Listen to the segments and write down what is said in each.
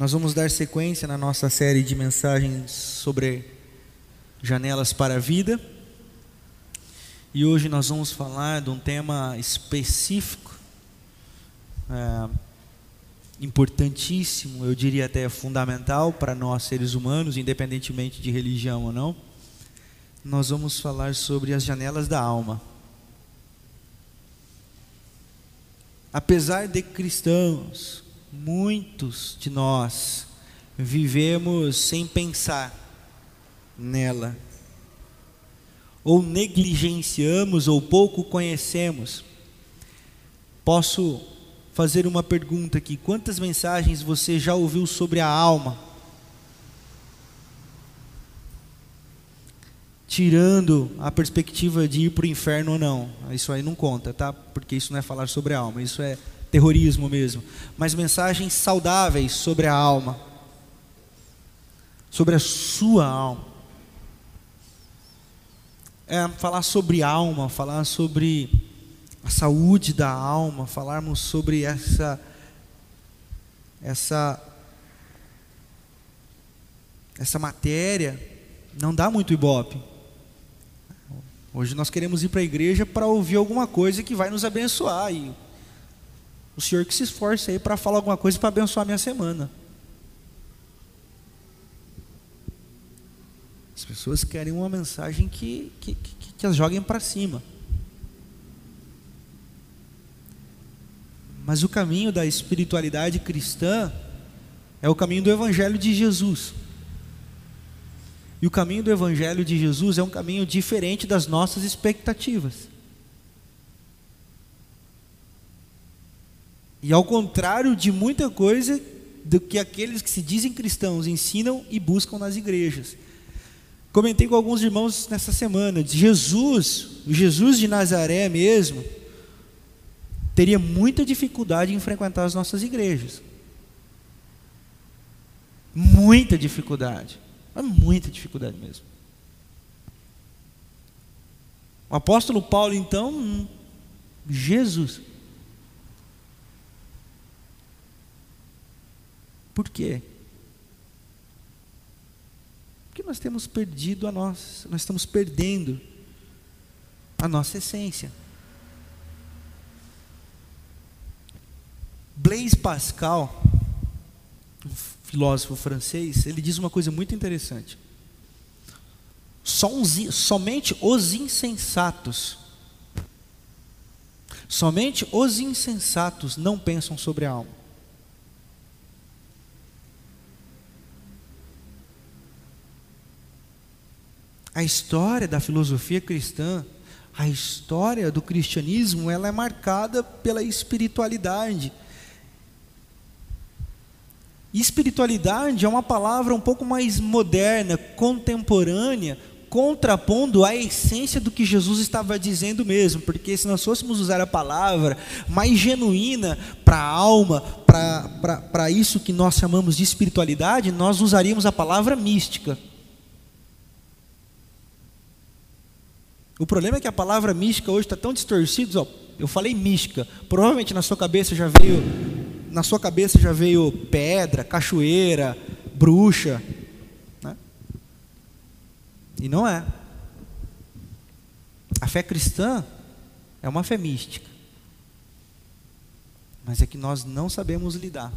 Nós vamos dar sequência na nossa série de mensagens sobre janelas para a vida. E hoje nós vamos falar de um tema específico, é, importantíssimo, eu diria até fundamental para nós seres humanos, independentemente de religião ou não. Nós vamos falar sobre as janelas da alma. Apesar de cristãos, muitos de nós vivemos sem pensar nela, ou negligenciamos ou pouco conhecemos. Posso fazer uma pergunta aqui: quantas mensagens você já ouviu sobre a alma? Tirando a perspectiva de ir para o inferno ou não, isso aí não conta, tá? Porque isso não é falar sobre a alma, isso é terrorismo mesmo, mas mensagens saudáveis sobre a alma, sobre a sua alma. É, falar sobre alma, falar sobre a saúde da alma, falarmos sobre essa essa essa matéria não dá muito ibope. Hoje nós queremos ir para a igreja para ouvir alguma coisa que vai nos abençoar e o senhor que se esforce aí para falar alguma coisa para abençoar a minha semana. As pessoas querem uma mensagem que, que, que, que as joguem para cima. Mas o caminho da espiritualidade cristã é o caminho do Evangelho de Jesus. E o caminho do Evangelho de Jesus é um caminho diferente das nossas expectativas. E ao contrário de muita coisa do que aqueles que se dizem cristãos ensinam e buscam nas igrejas. Comentei com alguns irmãos nessa semana, Jesus, o Jesus de Nazaré mesmo, teria muita dificuldade em frequentar as nossas igrejas. Muita dificuldade. muita dificuldade mesmo. O apóstolo Paulo, então, Jesus, Por quê? Porque nós temos perdido a nós, nós estamos perdendo a nossa essência. Blaise Pascal, um filósofo francês, ele diz uma coisa muito interessante. somente os insensatos, somente os insensatos não pensam sobre a alma. A história da filosofia cristã, a história do cristianismo, ela é marcada pela espiritualidade. Espiritualidade é uma palavra um pouco mais moderna, contemporânea, contrapondo a essência do que Jesus estava dizendo mesmo, porque se nós fôssemos usar a palavra mais genuína para a alma, para isso que nós chamamos de espiritualidade, nós usaríamos a palavra mística. O problema é que a palavra mística hoje está tão distorcida. Ó, eu falei mística. Provavelmente na sua cabeça já veio, na sua cabeça já veio pedra, cachoeira, bruxa, né? E não é. A fé cristã é uma fé mística, mas é que nós não sabemos lidar.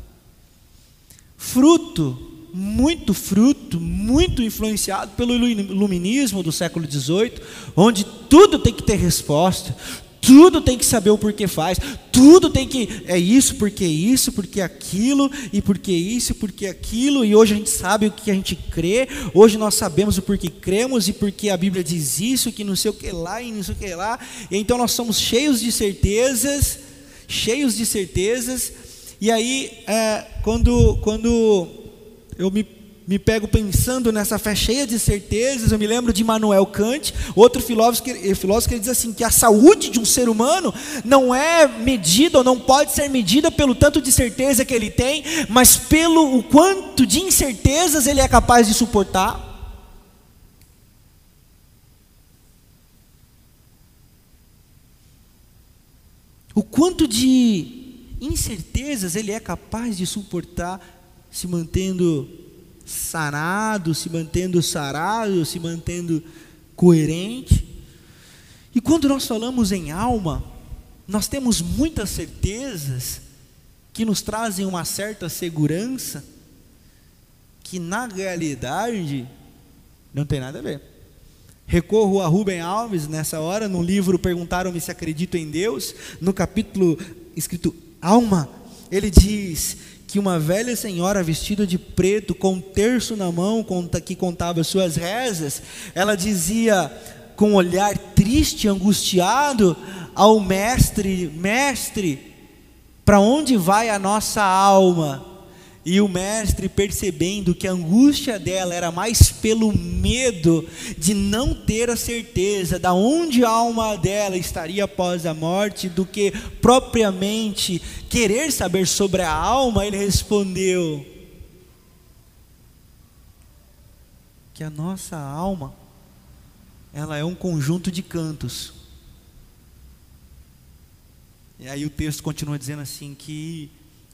Fruto muito fruto, muito influenciado pelo iluminismo do século XVIII, onde tudo tem que ter resposta, tudo tem que saber o porquê faz, tudo tem que é isso, porque isso, porque aquilo, e porque isso, porque aquilo, e hoje a gente sabe o que a gente crê, hoje nós sabemos o porquê cremos e porque a Bíblia diz isso, que não sei o que lá e não sei o que lá, e então nós somos cheios de certezas, cheios de certezas, e aí é, quando, quando eu me, me pego pensando nessa fé cheia de certezas. Eu me lembro de Immanuel Kant, outro filósofo que, filósofo que diz assim: que a saúde de um ser humano não é medida ou não pode ser medida pelo tanto de certeza que ele tem, mas pelo o quanto de incertezas ele é capaz de suportar. O quanto de incertezas ele é capaz de suportar se mantendo sarado, se mantendo sarado, se mantendo coerente. E quando nós falamos em alma, nós temos muitas certezas que nos trazem uma certa segurança, que na realidade não tem nada a ver. Recorro a Rubem Alves nessa hora, no livro Perguntaram-me se acredito em Deus, no capítulo escrito Alma, ele diz que uma velha senhora vestida de preto, com um terço na mão, que contava suas rezas, ela dizia com um olhar triste, angustiado, ao mestre: Mestre, para onde vai a nossa alma? E o mestre, percebendo que a angústia dela era mais pelo medo de não ter a certeza da onde a alma dela estaria após a morte, do que propriamente querer saber sobre a alma, ele respondeu: que a nossa alma ela é um conjunto de cantos. E aí o texto continua dizendo assim que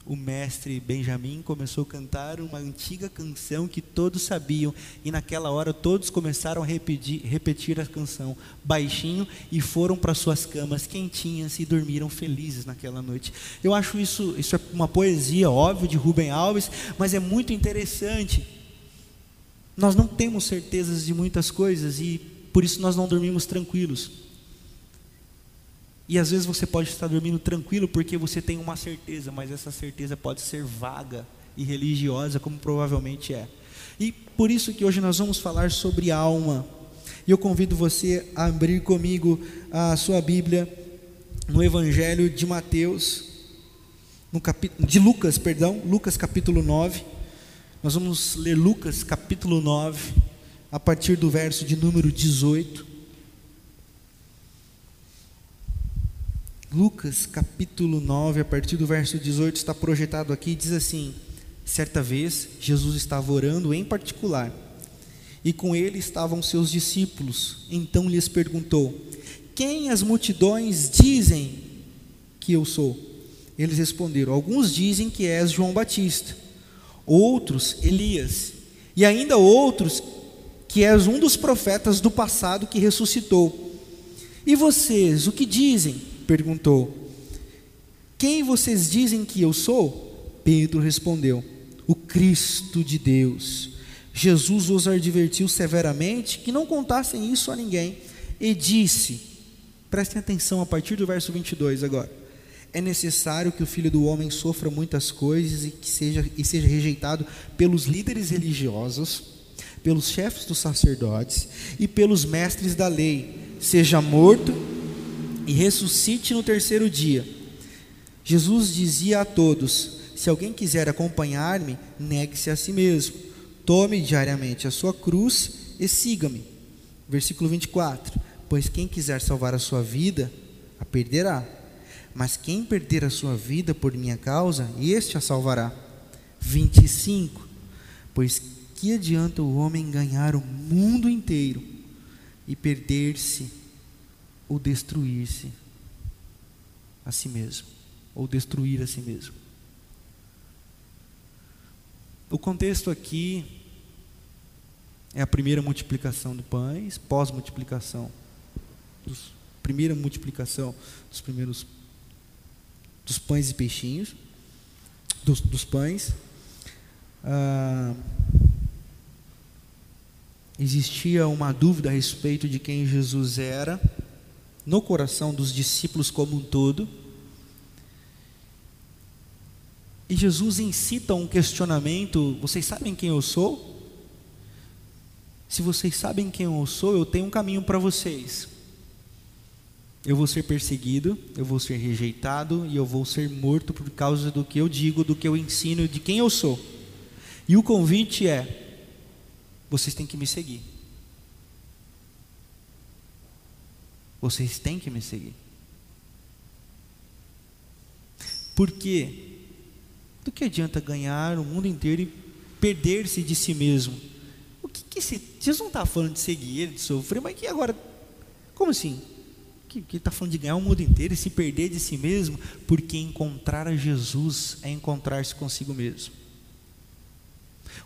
o mestre Benjamin começou a cantar uma antiga canção que todos sabiam, e naquela hora todos começaram a repetir, repetir a canção baixinho e foram para suas camas quentinhas e dormiram felizes naquela noite. Eu acho isso, isso é uma poesia, óbvio, de Rubem Alves, mas é muito interessante. Nós não temos certezas de muitas coisas e por isso nós não dormimos tranquilos. E às vezes você pode estar dormindo tranquilo porque você tem uma certeza, mas essa certeza pode ser vaga e religiosa, como provavelmente é. E por isso que hoje nós vamos falar sobre alma. E eu convido você a abrir comigo a sua Bíblia no Evangelho de Mateus, no de Lucas, perdão, Lucas capítulo 9. Nós vamos ler Lucas capítulo 9, a partir do verso de número 18. Lucas capítulo 9, a partir do verso 18, está projetado aqui, diz assim: Certa vez, Jesus estava orando em particular, e com ele estavam seus discípulos. Então lhes perguntou: Quem as multidões dizem que eu sou? Eles responderam: Alguns dizem que és João Batista, outros Elias, e ainda outros que és um dos profetas do passado que ressuscitou. E vocês, o que dizem? Perguntou: Quem vocês dizem que eu sou? Pedro respondeu: O Cristo de Deus. Jesus os advertiu severamente que não contassem isso a ninguém e disse: Prestem atenção a partir do verso 22 agora. É necessário que o filho do homem sofra muitas coisas e que seja, e seja rejeitado pelos líderes religiosos, pelos chefes dos sacerdotes e pelos mestres da lei, seja morto e ressuscite no terceiro dia. Jesus dizia a todos: Se alguém quiser acompanhar-me, negue-se a si mesmo, tome diariamente a sua cruz e siga-me. Versículo 24: Pois quem quiser salvar a sua vida, a perderá. Mas quem perder a sua vida por minha causa, este a salvará. 25: Pois que adianta o homem ganhar o mundo inteiro e perder-se ou destruir-se a si mesmo, ou destruir a si mesmo. O contexto aqui é a primeira multiplicação de pães, pós-multiplicação, primeira multiplicação dos primeiros dos pães e peixinhos, dos, dos pães. Ah, existia uma dúvida a respeito de quem Jesus era no coração dos discípulos como um todo. E Jesus incita um questionamento: vocês sabem quem eu sou? Se vocês sabem quem eu sou, eu tenho um caminho para vocês. Eu vou ser perseguido, eu vou ser rejeitado e eu vou ser morto por causa do que eu digo, do que eu ensino, de quem eu sou. E o convite é: vocês têm que me seguir. Vocês têm que me seguir. Por quê? Do que adianta ganhar o mundo inteiro e perder-se de si mesmo? O que, que Jesus não está falando de seguir ele, de sofrer, mas que agora, como assim? Que está falando de ganhar o mundo inteiro e se perder de si mesmo? Porque encontrar a Jesus é encontrar-se consigo mesmo.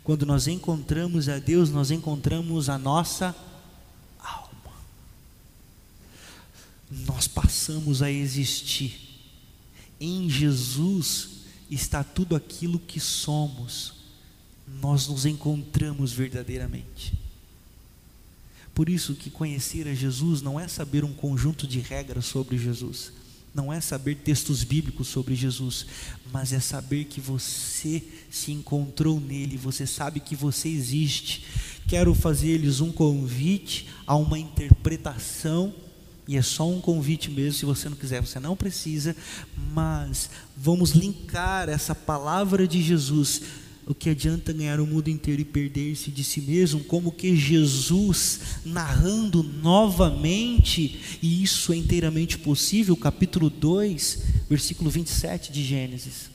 Quando nós encontramos a Deus, nós encontramos a nossa alma. Nós passamos a existir. Em Jesus está tudo aquilo que somos. Nós nos encontramos verdadeiramente. Por isso que conhecer a Jesus não é saber um conjunto de regras sobre Jesus não é saber textos bíblicos sobre Jesus, mas é saber que você se encontrou nele, você sabe que você existe. Quero fazer-lhes um convite a uma interpretação, e é só um convite mesmo, se você não quiser, você não precisa, mas vamos linkar essa palavra de Jesus o que adianta ganhar o mundo inteiro e perder-se de si mesmo? Como que Jesus, narrando novamente, e isso é inteiramente possível, capítulo 2, versículo 27 de Gênesis.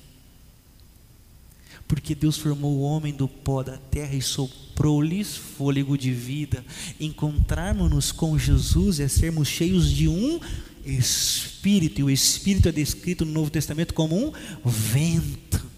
Porque Deus formou o homem do pó da terra e soprou-lhes fôlego de vida. Encontrarmos-nos com Jesus é sermos cheios de um Espírito, e o Espírito é descrito no Novo Testamento como um vento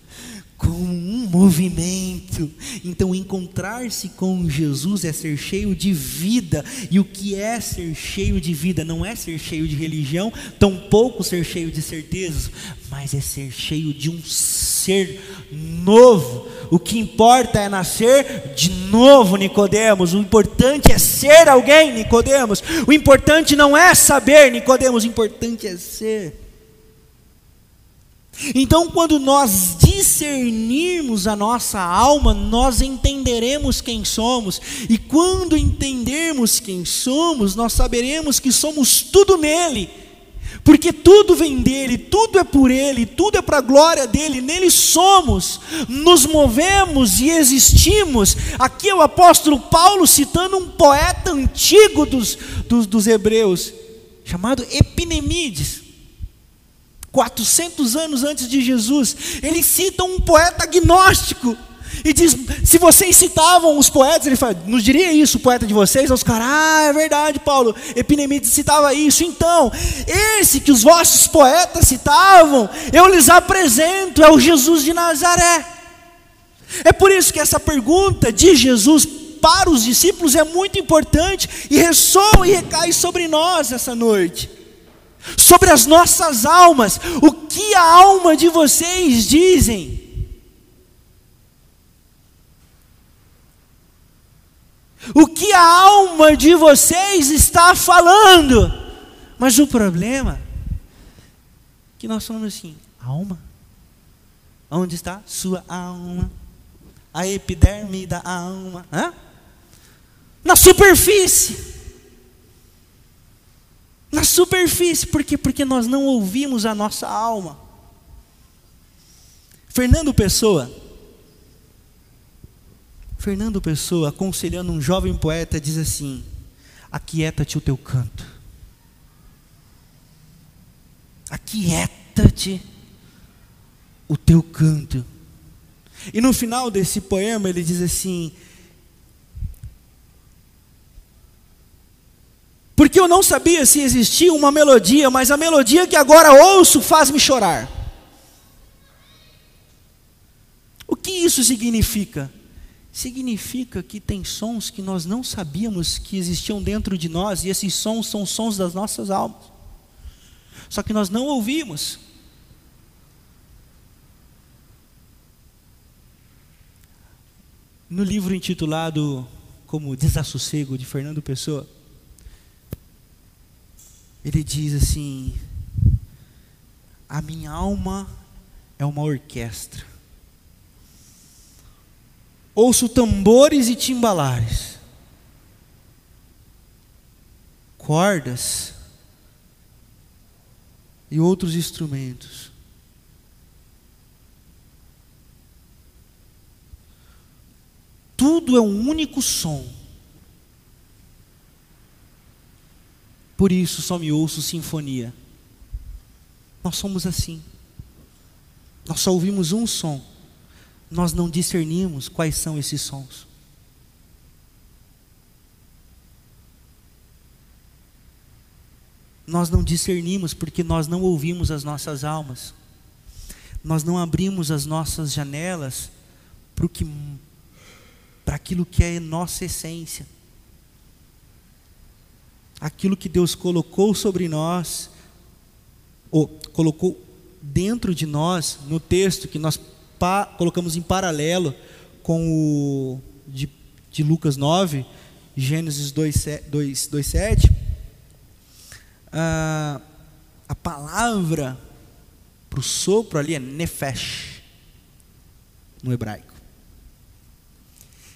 com um movimento. Então, encontrar-se com Jesus é ser cheio de vida. E o que é ser cheio de vida? Não é ser cheio de religião, tampouco ser cheio de certezas, mas é ser cheio de um ser novo. O que importa é nascer de novo, Nicodemos. O importante é ser alguém, Nicodemos. O importante não é saber, Nicodemos, o importante é ser. Então, quando nós discernirmos a nossa alma, nós entenderemos quem somos, e quando entendermos quem somos, nós saberemos que somos tudo nele, porque tudo vem dele, tudo é por ele, tudo é para a glória dele, nele somos, nos movemos e existimos. Aqui é o apóstolo Paulo citando um poeta antigo dos, dos, dos hebreus, chamado Epinemides. 400 anos antes de Jesus, ele cita um poeta agnóstico. E diz: se vocês citavam os poetas, ele fala, nos diria isso o poeta de vocês? Os caras, ah, é verdade, Paulo. Epinemides citava isso. Então, esse que os vossos poetas citavam, eu lhes apresento, é o Jesus de Nazaré. É por isso que essa pergunta de Jesus para os discípulos é muito importante e ressoa e recai sobre nós essa noite sobre as nossas almas. O que a alma de vocês dizem? O que a alma de vocês está falando? Mas o problema é que nós somos assim, alma. Onde está sua alma? A epiderme da alma, Hã? Na superfície na superfície. Por quê? Porque nós não ouvimos a nossa alma. Fernando Pessoa, Fernando Pessoa, aconselhando um jovem poeta, diz assim: Aquieta-te o teu canto. Aquieta-te o teu canto. E no final desse poema ele diz assim: porque eu não sabia se existia uma melodia, mas a melodia que agora ouço faz-me chorar. O que isso significa? Significa que tem sons que nós não sabíamos que existiam dentro de nós, e esses sons são sons das nossas almas. Só que nós não ouvimos. No livro intitulado como Desassossego, de Fernando Pessoa, ele diz assim: A minha alma é uma orquestra. Ouço tambores e timbalares, cordas e outros instrumentos. Tudo é um único som Por isso só me ouço sinfonia. Nós somos assim. Nós só ouvimos um som. Nós não discernimos quais são esses sons. Nós não discernimos porque nós não ouvimos as nossas almas. Nós não abrimos as nossas janelas para que para aquilo que é nossa essência. Aquilo que Deus colocou sobre nós, ou colocou dentro de nós, no texto que nós colocamos em paralelo com o de, de Lucas 9, Gênesis 2, 2, 2 7, a, a palavra para o sopro ali é nefesh, no hebraico.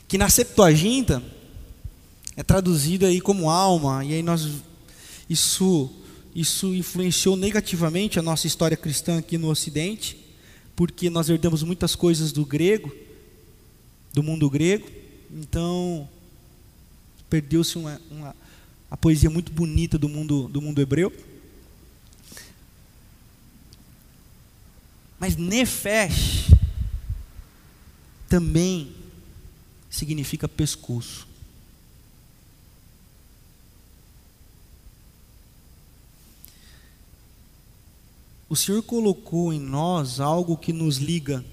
Que na Septuaginta é traduzido aí como alma, e aí nós isso isso influenciou negativamente a nossa história cristã aqui no Ocidente, porque nós herdamos muitas coisas do grego, do mundo grego, então perdeu-se uma, uma, a poesia muito bonita do mundo, do mundo hebreu. Mas nefesh também significa pescoço. O Senhor colocou em nós algo que nos liga.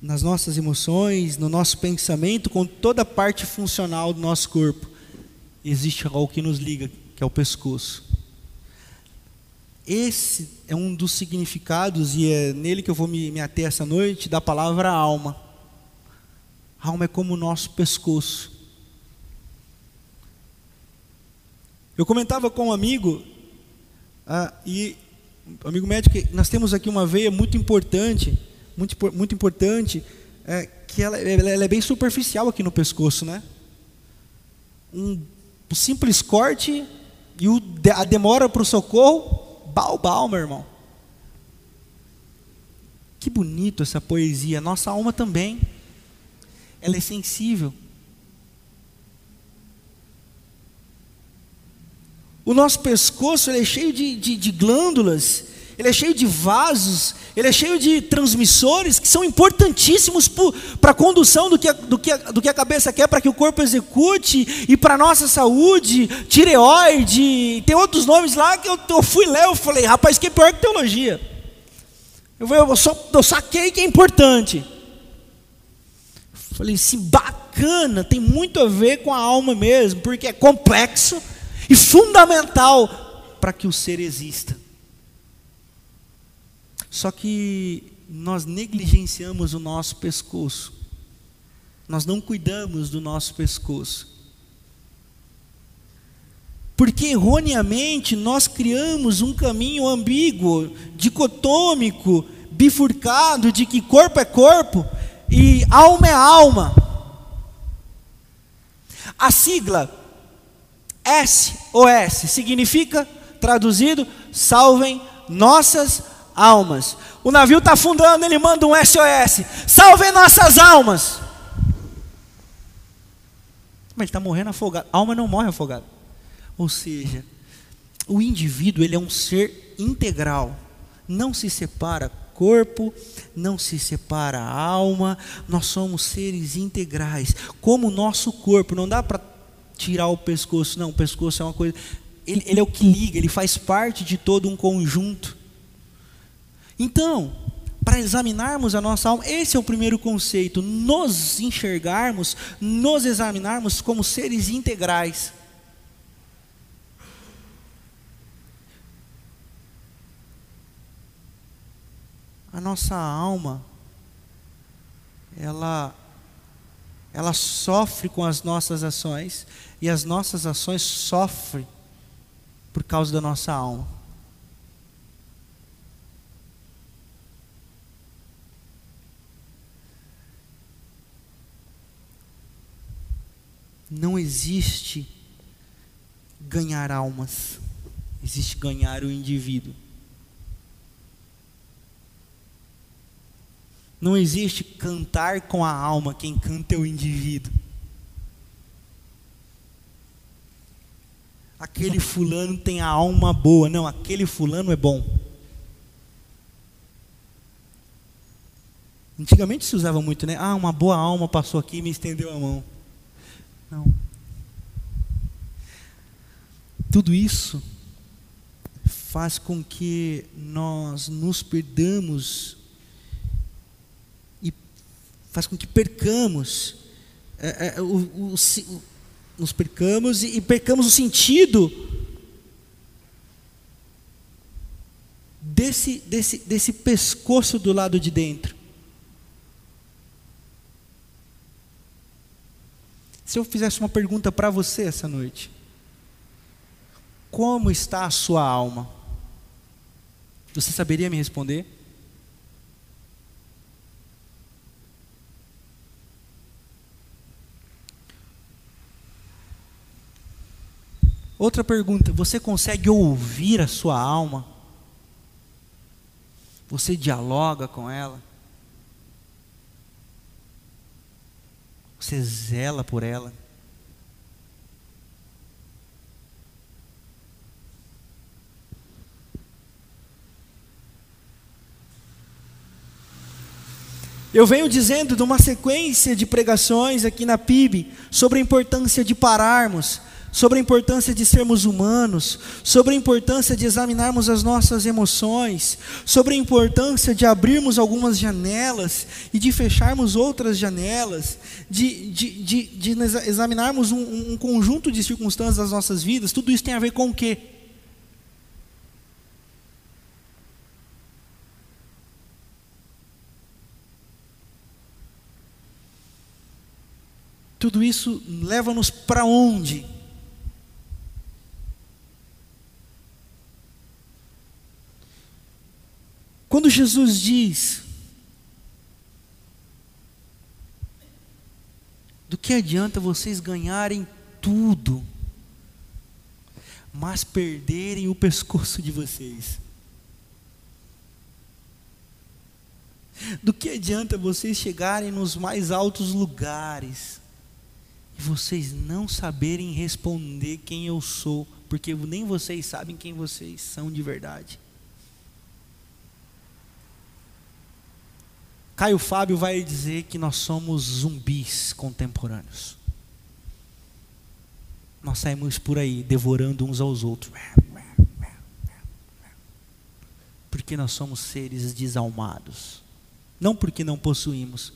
Nas nossas emoções, no nosso pensamento, com toda a parte funcional do nosso corpo, existe algo que nos liga, que é o pescoço. Esse é um dos significados, e é nele que eu vou me, me ater essa noite, da palavra alma. A alma é como o nosso pescoço. Eu comentava com um amigo, ah, e amigo médico, nós temos aqui uma veia muito importante, muito, muito importante, é, que ela, ela, é bem superficial aqui no pescoço, né? Um, um simples corte e o, a demora para o socorro, bal, bal, meu irmão. Que bonito essa poesia, nossa alma também, ela é sensível. O nosso pescoço é cheio de, de, de glândulas, ele é cheio de vasos, ele é cheio de transmissores que são importantíssimos para a condução do que, do, que, do que a cabeça quer para que o corpo execute e para a nossa saúde, tireoide, tem outros nomes lá que eu, eu fui ler, eu falei, rapaz, que é pior que teologia. Eu, eu, só, eu saquei que é importante. Falei, sim, bacana, tem muito a ver com a alma mesmo, porque é complexo e fundamental para que o ser exista. Só que nós negligenciamos o nosso pescoço. Nós não cuidamos do nosso pescoço. Porque erroneamente nós criamos um caminho ambíguo, dicotômico, bifurcado de que corpo é corpo e alma é alma. A sigla SOS significa, traduzido, salvem nossas almas. O navio está afundando, ele manda um SOS: salvem nossas almas. Mas ele está morrendo afogado. Alma não morre afogada. Ou seja, o indivíduo ele é um ser integral. Não se separa corpo, não se separa alma. Nós somos seres integrais. Como o nosso corpo, não dá para tirar o pescoço. Não, o pescoço é uma coisa. Ele, ele é o que liga, ele faz parte de todo um conjunto. Então, para examinarmos a nossa alma, esse é o primeiro conceito, nos enxergarmos, nos examinarmos como seres integrais. A nossa alma, ela ela sofre com as nossas ações e as nossas ações sofrem por causa da nossa alma. Não existe ganhar almas, existe ganhar o indivíduo. Não existe cantar com a alma, quem canta é o indivíduo. Aquele fulano tem a alma boa. Não, aquele fulano é bom. Antigamente se usava muito, né? Ah, uma boa alma passou aqui e me estendeu a mão. Não. Tudo isso faz com que nós nos perdamos faz com que percamos é, é, o, o, o, nos percamos e, e percamos o sentido desse, desse, desse pescoço do lado de dentro. Se eu fizesse uma pergunta para você essa noite, como está a sua alma? Você saberia me responder? Outra pergunta: você consegue ouvir a sua alma? Você dialoga com ela? Você zela por ela? Eu venho dizendo de uma sequência de pregações aqui na PIB sobre a importância de pararmos, sobre a importância de sermos humanos, sobre a importância de examinarmos as nossas emoções, sobre a importância de abrirmos algumas janelas e de fecharmos outras janelas, de, de, de, de examinarmos um, um conjunto de circunstâncias das nossas vidas, tudo isso tem a ver com o quê? Tudo isso leva-nos para onde? Quando Jesus diz: Do que adianta vocês ganharem tudo, mas perderem o pescoço de vocês? Do que adianta vocês chegarem nos mais altos lugares, e vocês não saberem responder quem eu sou, porque nem vocês sabem quem vocês são de verdade. Caio Fábio vai dizer que nós somos zumbis contemporâneos. Nós saímos por aí devorando uns aos outros. Porque nós somos seres desalmados. Não porque não possuímos,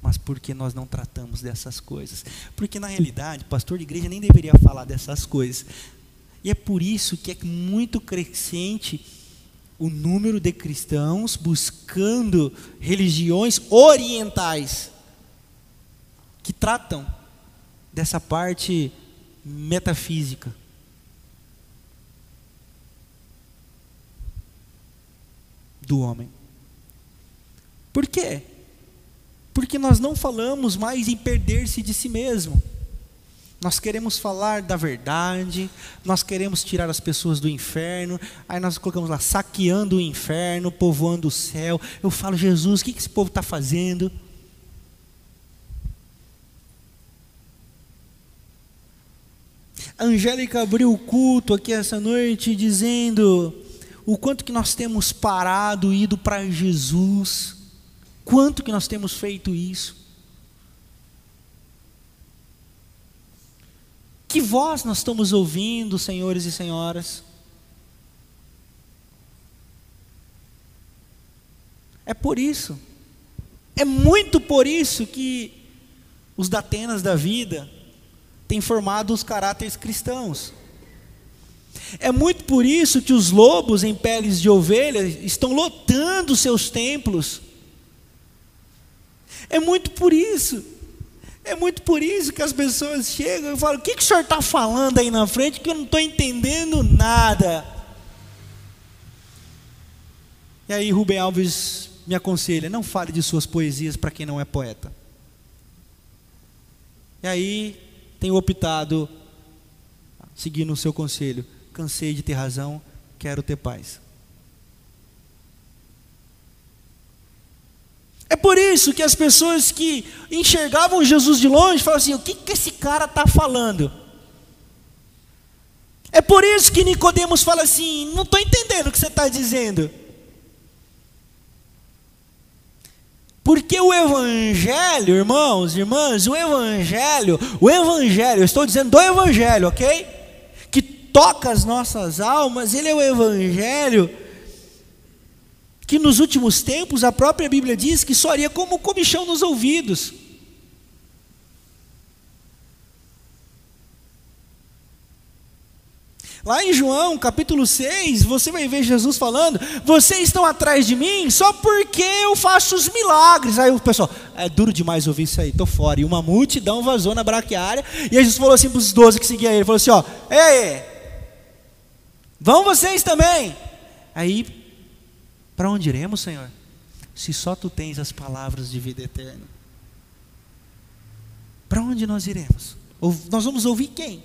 mas porque nós não tratamos dessas coisas. Porque na realidade, pastor de igreja nem deveria falar dessas coisas. E é por isso que é muito crescente o número de cristãos buscando religiões orientais que tratam dessa parte metafísica. Do homem. Por quê? porque nós não falamos mais em perder-se de si mesmo. Nós queremos falar da verdade, nós queremos tirar as pessoas do inferno, aí nós colocamos lá, saqueando o inferno, povoando o céu. Eu falo, Jesus, o que esse povo está fazendo? Angélica abriu o culto aqui essa noite dizendo o quanto que nós temos parado, ido para Jesus Quanto que nós temos feito isso? Que voz nós estamos ouvindo, senhores e senhoras? É por isso, é muito por isso que os datenas da vida têm formado os caráteres cristãos. É muito por isso que os lobos em peles de ovelha estão lotando seus templos é muito por isso. É muito por isso que as pessoas chegam e falam: o que, que o senhor está falando aí na frente que eu não estou entendendo nada? E aí Rubem Alves me aconselha: não fale de suas poesias para quem não é poeta. E aí tenho optado, seguindo o seu conselho, cansei de ter razão, quero ter paz. É por isso que as pessoas que enxergavam Jesus de longe falavam assim: o que, que esse cara está falando? É por isso que Nicodemos fala assim: não estou entendendo o que você está dizendo. Porque o Evangelho, irmãos, irmãs, o Evangelho, o Evangelho, eu estou dizendo do Evangelho, ok? toca as nossas almas, ele é o evangelho que nos últimos tempos a própria Bíblia diz que soaria como comichão nos ouvidos. Lá em João capítulo 6, você vai ver Jesus falando: Vocês estão atrás de mim só porque eu faço os milagres. Aí o pessoal, é duro demais ouvir isso aí, estou fora. E uma multidão vazou na braquiária. E Jesus falou assim para os doze que seguiam ele: falou assim, ó, Ei, vão vocês também. Aí, para onde iremos, Senhor? Se só tu tens as palavras de vida eterna. Para onde nós iremos? Ou nós vamos ouvir quem?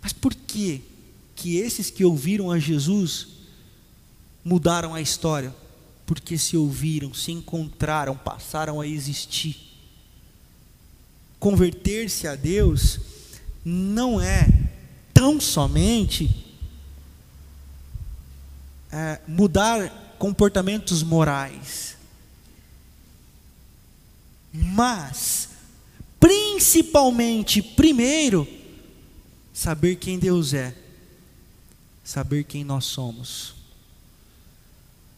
Mas por que que esses que ouviram a Jesus mudaram a história? Porque se ouviram, se encontraram, passaram a existir. Converter-se a Deus não é tão somente é, mudar comportamentos morais, mas, principalmente, primeiro, saber quem Deus é, saber quem nós somos.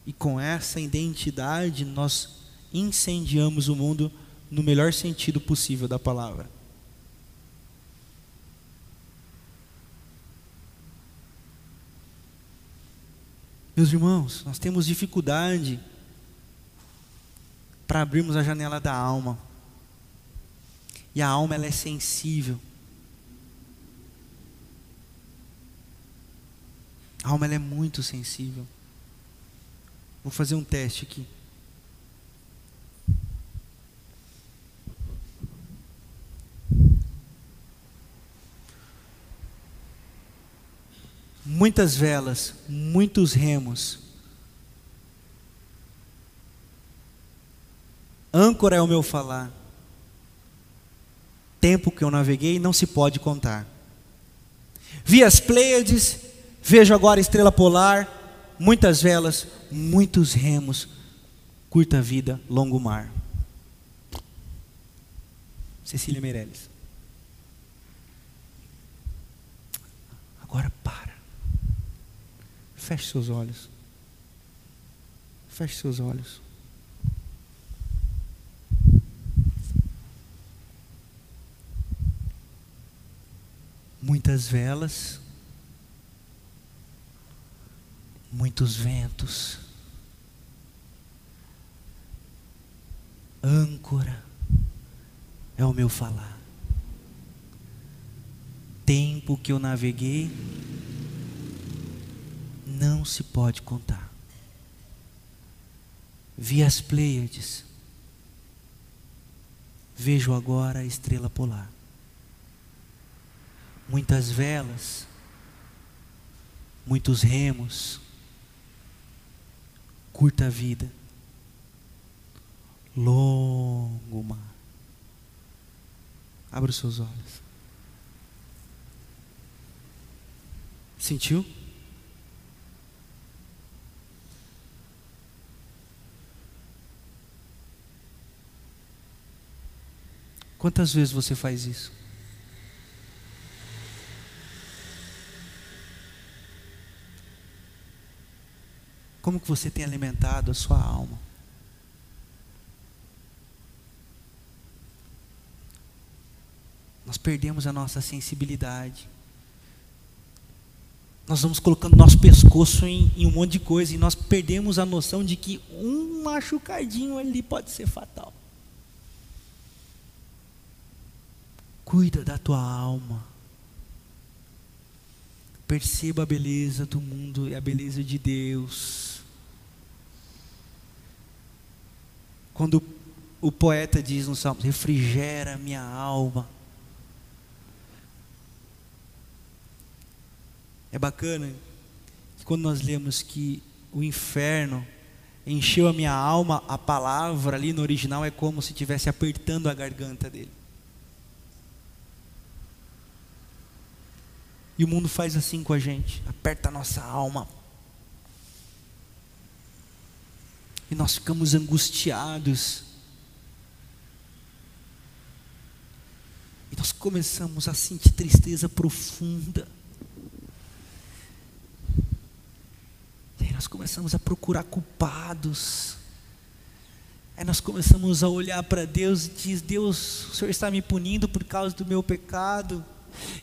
E com essa identidade nós incendiamos o mundo no melhor sentido possível da palavra. Meus irmãos, nós temos dificuldade para abrirmos a janela da alma. E a alma ela é sensível. A alma ela é muito sensível. Vou fazer um teste aqui. Muitas velas, muitos remos. Âncora é o meu falar. Tempo que eu naveguei não se pode contar. Vi as Pleiades Vejo agora estrela polar, muitas velas, muitos remos, curta vida, longo mar. Cecília Meirelles. Agora para. Feche seus olhos. Feche seus olhos. Muitas velas muitos ventos, âncora é o meu falar. Tempo que eu naveguei não se pode contar. Vi as Pleiades, vejo agora a estrela polar. Muitas velas, muitos remos, curta vida, longo mar. Abra os seus olhos. Sentiu? Quantas vezes você faz isso? Como que você tem alimentado a sua alma? Nós perdemos a nossa sensibilidade. Nós vamos colocando nosso pescoço em, em um monte de coisa e nós perdemos a noção de que um machucadinho ali pode ser fatal. Cuida da tua alma. Perceba a beleza do mundo e a beleza de Deus. Quando o poeta diz no Salmo: refrigera minha alma. É bacana que quando nós lemos que o inferno encheu a minha alma, a palavra ali no original é como se estivesse apertando a garganta dele. E o mundo faz assim com a gente, aperta a nossa alma. e nós ficamos angustiados. E nós começamos a sentir tristeza profunda. E aí nós começamos a procurar culpados. Aí nós começamos a olhar para Deus e diz: Deus, o Senhor está me punindo por causa do meu pecado.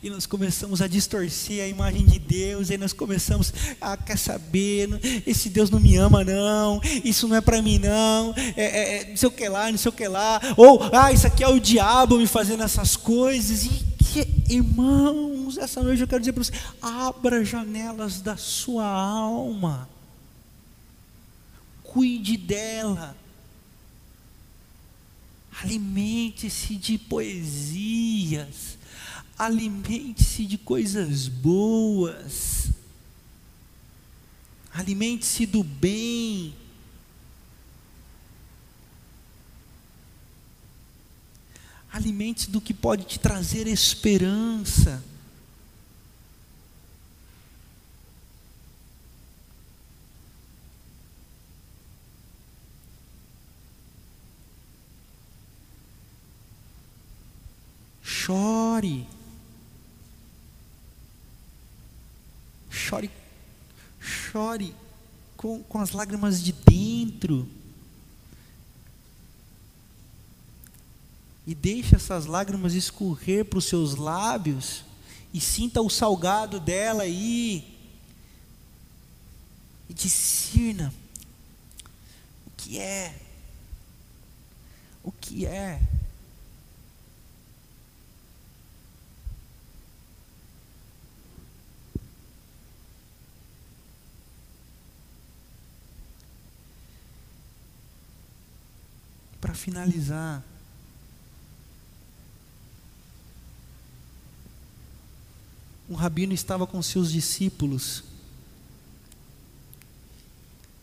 E nós começamos a distorcer a imagem de Deus, e nós começamos, ah, quer saber, esse Deus não me ama, não, isso não é para mim, não, é, é, é, não sei o que lá, não sei o que lá, ou, ah, isso aqui é o diabo me fazendo essas coisas, e que, irmãos, essa noite eu quero dizer para você: abra janelas da sua alma, cuide dela, alimente-se de poesias, alimente-se de coisas boas, alimente-se do bem. Alimente-se do que pode te trazer esperança. Chore. Chore com, com as lágrimas de dentro. E deixe essas lágrimas escorrer para os seus lábios. E sinta o salgado dela aí. E discirna o que é. O que é para finalizar, um rabino estava com seus discípulos.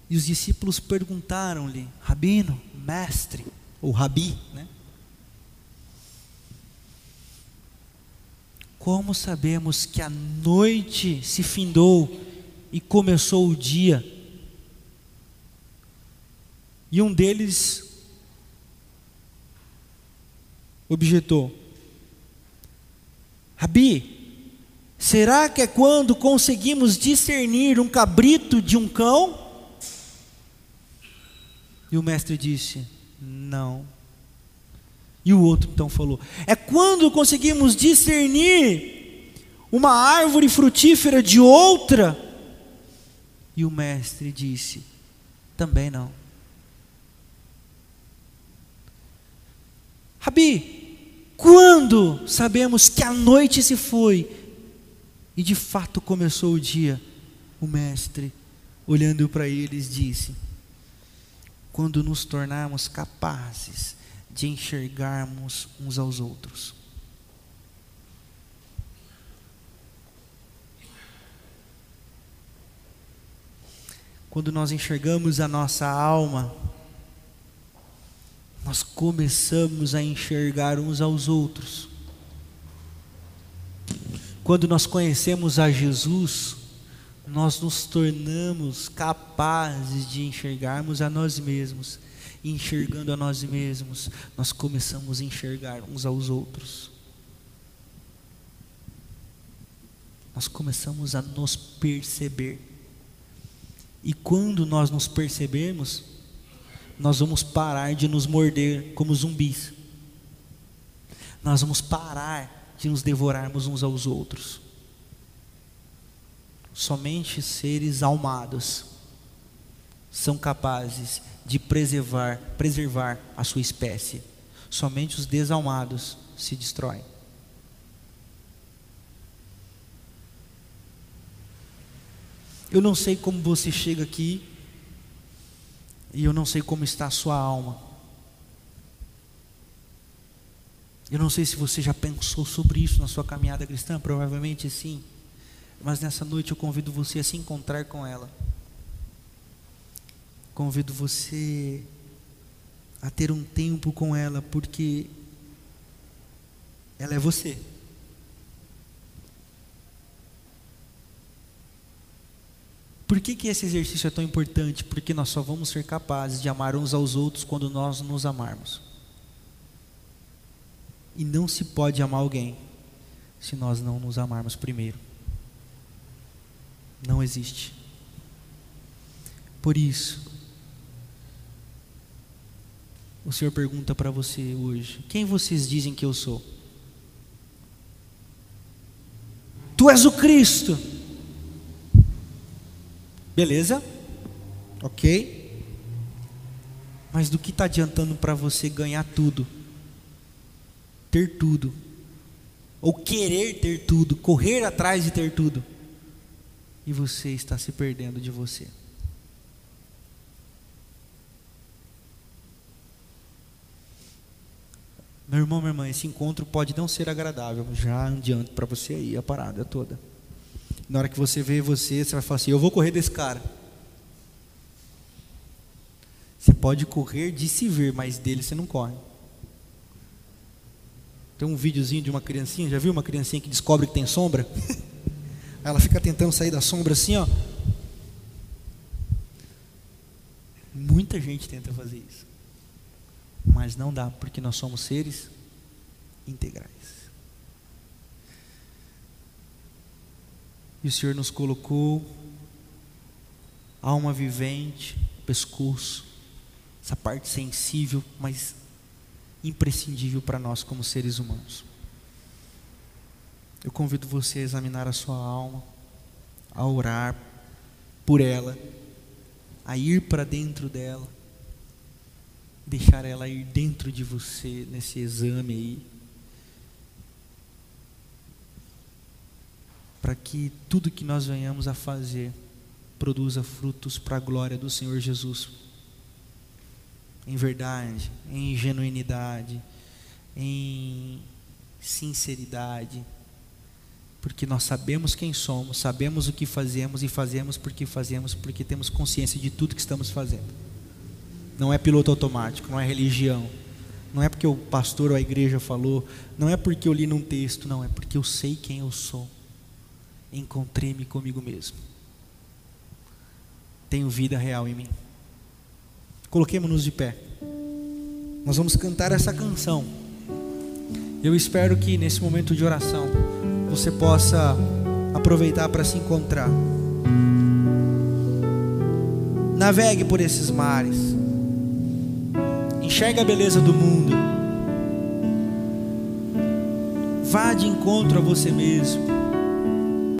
E os discípulos perguntaram-lhe, rabino, mestre, ou rabi, né? Como sabemos que a noite se findou e começou o dia? E um deles objetou: Rabi, será que é quando conseguimos discernir um cabrito de um cão? E o mestre disse: Não. E o outro então falou: É quando conseguimos discernir uma árvore frutífera de outra? E o mestre disse: Também não. Rabi, quando sabemos que a noite se foi e de fato começou o dia, o mestre, olhando para eles, disse: Quando nos tornarmos capazes de enxergarmos uns aos outros. Quando nós enxergamos a nossa alma, nós começamos a enxergar uns aos outros. Quando nós conhecemos a Jesus, nós nos tornamos capazes de enxergarmos a nós mesmos. Enxergando a nós mesmos, nós começamos a enxergar uns aos outros. Nós começamos a nos perceber. E quando nós nos percebemos, nós vamos parar de nos morder como zumbis. Nós vamos parar de nos devorarmos uns aos outros. Somente seres almados são capazes de preservar, preservar a sua espécie. Somente os desalmados se destroem. Eu não sei como você chega aqui e eu não sei como está a sua alma. Eu não sei se você já pensou sobre isso na sua caminhada cristã, provavelmente sim. Mas nessa noite eu convido você a se encontrar com ela. Convido você a ter um tempo com ela, porque ela é você. Por que, que esse exercício é tão importante? Porque nós só vamos ser capazes de amar uns aos outros quando nós nos amarmos. E não se pode amar alguém se nós não nos amarmos primeiro. Não existe. Por isso, o Senhor pergunta para você hoje: quem vocês dizem que eu sou? Tu és o Cristo. Beleza? Ok. Mas do que está adiantando para você ganhar tudo? Ter tudo? Ou querer ter tudo? Correr atrás de ter tudo? E você está se perdendo de você. Meu irmão, minha irmã, esse encontro pode não ser agradável, já adianto para você aí a parada toda. Na hora que você vê você, você vai falar assim: Eu vou correr desse cara. Você pode correr de se ver, mas dele você não corre. Tem um videozinho de uma criancinha, já viu uma criancinha que descobre que tem sombra? Ela fica tentando sair da sombra assim, ó. Muita gente tenta fazer isso mas não dá, porque nós somos seres integrais. E o Senhor nos colocou alma vivente, pescoço, essa parte sensível, mas imprescindível para nós como seres humanos. Eu convido você a examinar a sua alma, a orar por ela, a ir para dentro dela, deixar ela ir dentro de você nesse exame aí. Para que tudo que nós venhamos a fazer produza frutos para a glória do Senhor Jesus. Em verdade, em genuinidade, em sinceridade, porque nós sabemos quem somos, sabemos o que fazemos e fazemos porque fazemos, porque temos consciência de tudo que estamos fazendo. Não é piloto automático, não é religião. Não é porque o pastor ou a igreja falou, não é porque eu li num texto, não, é porque eu sei quem eu sou. Encontrei-me comigo mesmo. Tenho vida real em mim. Coloquemos-nos de pé. Nós vamos cantar essa canção. Eu espero que nesse momento de oração você possa aproveitar para se encontrar. Navegue por esses mares. Enxerga a beleza do mundo. Vá de encontro a você mesmo.